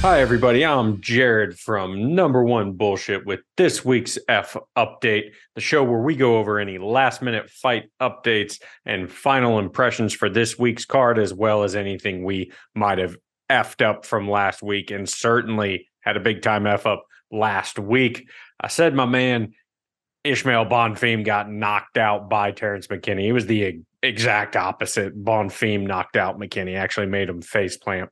Hi, everybody. I'm Jared from Number One Bullshit with this week's F Update, the show where we go over any last minute fight updates and final impressions for this week's card, as well as anything we might have effed up from last week and certainly had a big time F up last week. I said my man Ishmael Bonfim got knocked out by Terrance McKinney. He was the exact opposite. Bonfim knocked out McKinney, actually made him face plant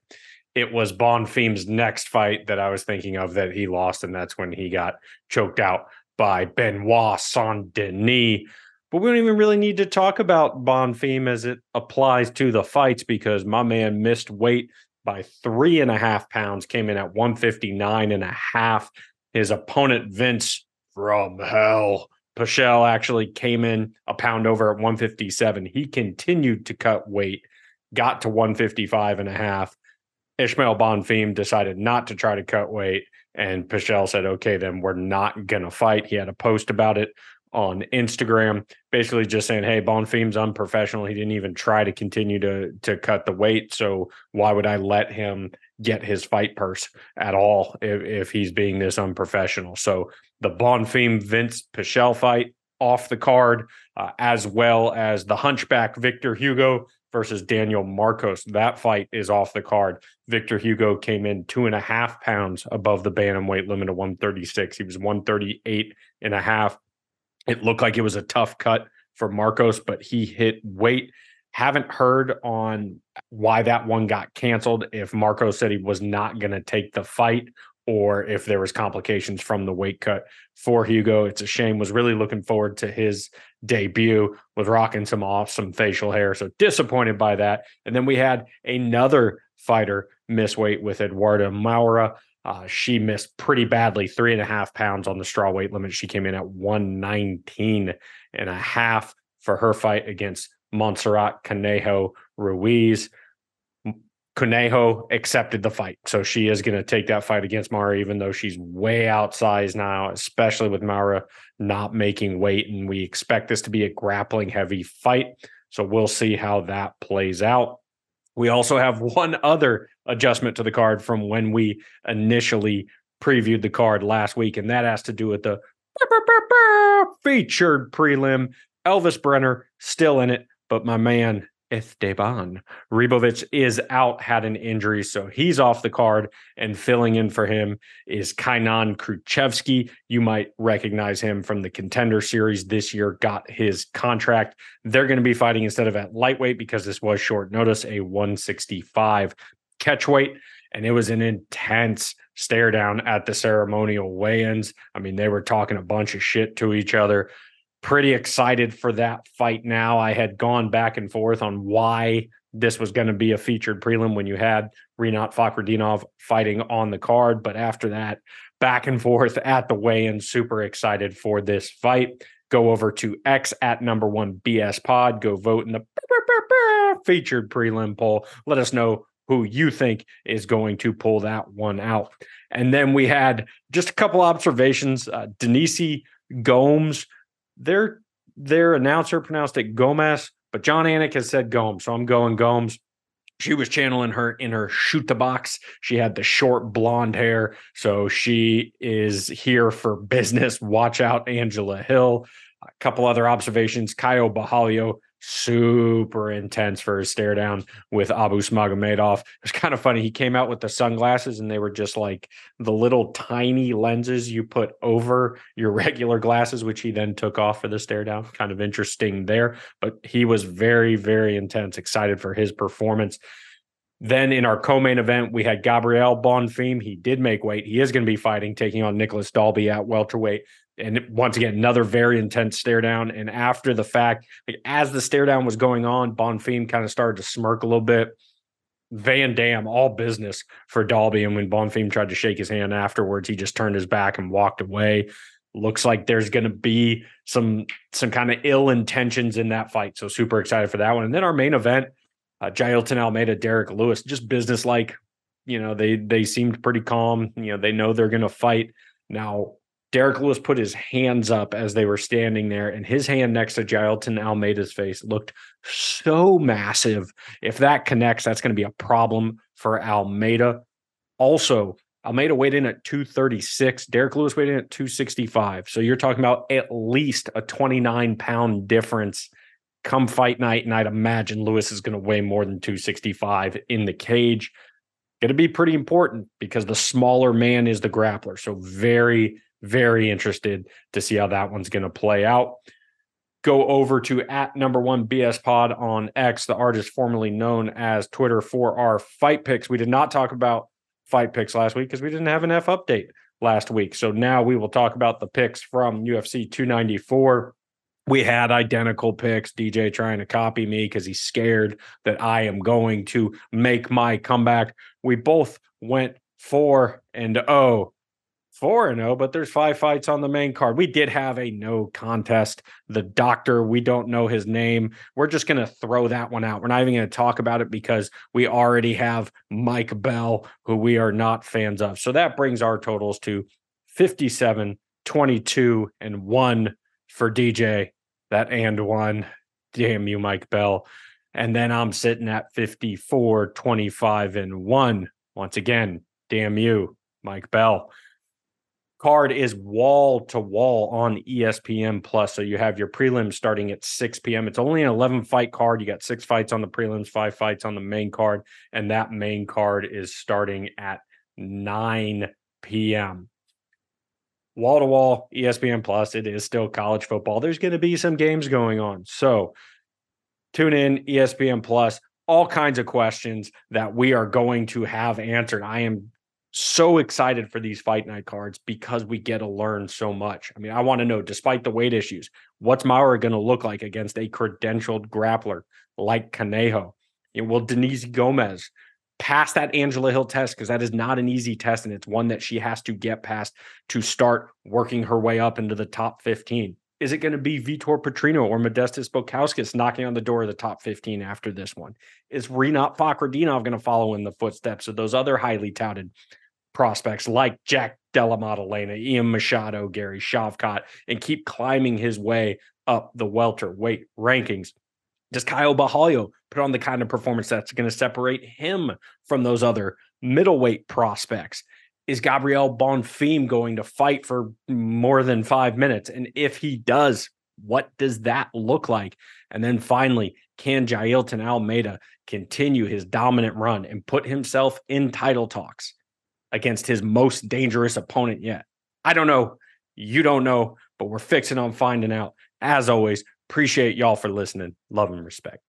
it was Bonfim's next fight that I was thinking of that he lost, and that's when he got choked out by Benoit Saint Denis. But we don't even really need to talk about Bonfim as it applies to the fights because my man missed weight by three and a half pounds, came in at 159 and a half. His opponent, Vinc from hell, Pichel, actually came in a pound over at 157. He continued to cut weight, got to 155 and a half Ishmael Bonfim decided not to try to cut weight, and Pichel said, "Okay, then we're not gonna fight." He had a post about it on Instagram, basically just saying, "Hey, Bonfim's unprofessional. He didn't even try to continue to to cut the weight. So why would I let him get his fight purse at all if, if he's being this unprofessional?" So the Bonfim Vinc Pichel fight off the card, uh, as well as the Hunchback Victor Hugo versus Daniel Marcos. That fight is off the card. Victor Hugo came in two and a half pounds above the bantamweight limit of 136. He was 138 and a half. It looked like it was a tough cut for Marcos, but he hit weight. Haven't heard on why that one got canceled. If Marcos said he was not going to take the fight or if there was complications from the weight cut for Hugo. It's a shame. Was really looking forward to his debut. Was rocking some awesome facial hair. So disappointed by that. And then we had another fighter miss weight with Eduarda Moura. Uh, she missed pretty badly, three and a half pounds on the straw weight limit. She came in at 119 and a half for her fight against Montserrat Conejo Ruiz. Conejo accepted the fight. So she is going to take that fight against Mara, even though she's way outsized now, especially with Mara not making weight. And we expect this to be a grappling heavy fight. So we'll see how that plays out. We also have one other adjustment to the card from when we initially previewed the card last week, and that has to do with the featured prelim. Elvis Brenner still in it, but my man Esteban. Ribovic is out, had an injury, so he's off the card. And filling in for him is Kaynan Kruschewsky. You might recognize him from the contender series this year, got his contract. They're going to be fighting instead of at lightweight because this was short notice, a 165 catch weight. And it was an intense stare down at the ceremonial weigh ins. I mean, they were talking a bunch of shit to each other pretty excited for that fight now. I had gone back and forth on why this was going to be a featured prelim when you had Rinat Fakhretdinov fighting on the card. But after that, back and forth at the weigh in, super excited for this fight. Go over to X at number one BS pod. Go vote in the featured prelim poll. Let us know who you think is going to pull that one out. And then we had just a couple observations. Uh, Denise Gomes their their announcer pronounced it Gomez, but Jon Anik has said Gomes, so I'm going Gomes. She was channeling her in her Chute Boxe. She had the short blonde hair, so she is here for business. Watch out, Angela Hill. A couple other observations. Caio Borralho super intense for his stare down with Abus Magomedov. It was kind of funny. He came out with the sunglasses and they were just like the little tiny lenses you put over your regular glasses, which he then took off for the stare down. Kind of interesting there, but he was very, very intense, excited for his performance. Then in our co-main event, we had Gabriel Bonfim. He did make weight. He is going to be fighting, taking on Nicolas Dalby at welterweight and once again, another very intense stare down. And after the fact, like as the stare down was going on, Bonfim kind of started to smirk a little bit. Van Dam, all business for Dalby. And when Bonfim tried to shake his hand afterwards, he just turned his back and walked away. Looks like there's going to be some some kind of ill intentions in that fight. So super excited for that one. And then our main event, uh, Jailton Almeida, Derrick Lewis, just business like. You know, they they seemed pretty calm. You know, they know they're going to fight. Now, Derrick Lewis put his hands up as they were standing there, and his hand next to Jailton Almeida's face looked so massive. If that connects, that's going to be a problem for Almeida. Also, Almeida weighed in at 236. Derrick Lewis weighed in at 265. So you're talking about at least a 29 pound difference come fight night. And I'd imagine Lewis is going to weigh more than 265 in the cage. Going to be pretty important because the smaller man is the grappler. So very, very interested to see how that one's going to play out go over to at number one BS pod on X, the artist formerly known as Twitter for our fight picks. We did not talk about fight picks last week because we didn't have an F update last week. So now we will talk about the picks from UFC 294. We had identical picks. DJ trying to copy me because he's scared that I am going to make my comeback. We both went four and oh 4 and 0, but there's five fights on the main card. We did have a no contest. The doctor, we don't know his name. We're just to throw that one out. We're not even to talk about it because we already have Mike Bell, who we are not fans of. So that brings our totals to 57, 22, and 1 for DJ. That and 1. Damn you, Mike Bell. And then I'm sitting at 54, 25, and 1. Once again, damn you, Mike Bell card is wall to wall on ESPN Plus. So you have your prelims starting at 6 p.m. It's only an 11 fight card. You got six fights on the prelims, five fights on the main card, and that main card is starting at 9 p.m. Wall to wall, ESPN Plus. It is still college football. There's going to be some games going on. So tune in, ESPN Plus all kinds of questions that we are going to have answered. I am so excited for these fight night cards because we get to learn so much. I mean, I want to know, despite the weight issues, what's Mauro going to look like against a credentialed grappler like Conejo? will Denise Gomes pass that Angela Hill test? Because that is not an easy test, and it's one that she has to get past to start working her way up into the top 15. Is it going to be Vitor Petrino or Modestas Bukauskas knocking on the door of the top 15 after this one? Is Rinat Fakhretdinov going to follow in the footsteps of those other highly touted prospects like Jack Della Maddalena, Ian Machado, Garry Shavkat, and keep climbing his way up the welterweight rankings. Does Caio Borralho put on the kind of performance that's going to separate him from those other middleweight prospects? Is Gabriel Bonfim going to fight for more than five minutes? And if he does, what does that look like? And then finally, can Jailton Almeida continue his dominant run and put himself in title talks? Against his most dangerous opponent yet? I don't know. You don't know, but we're fixing on finding out. As always, appreciate y'all for listening. Love and respect.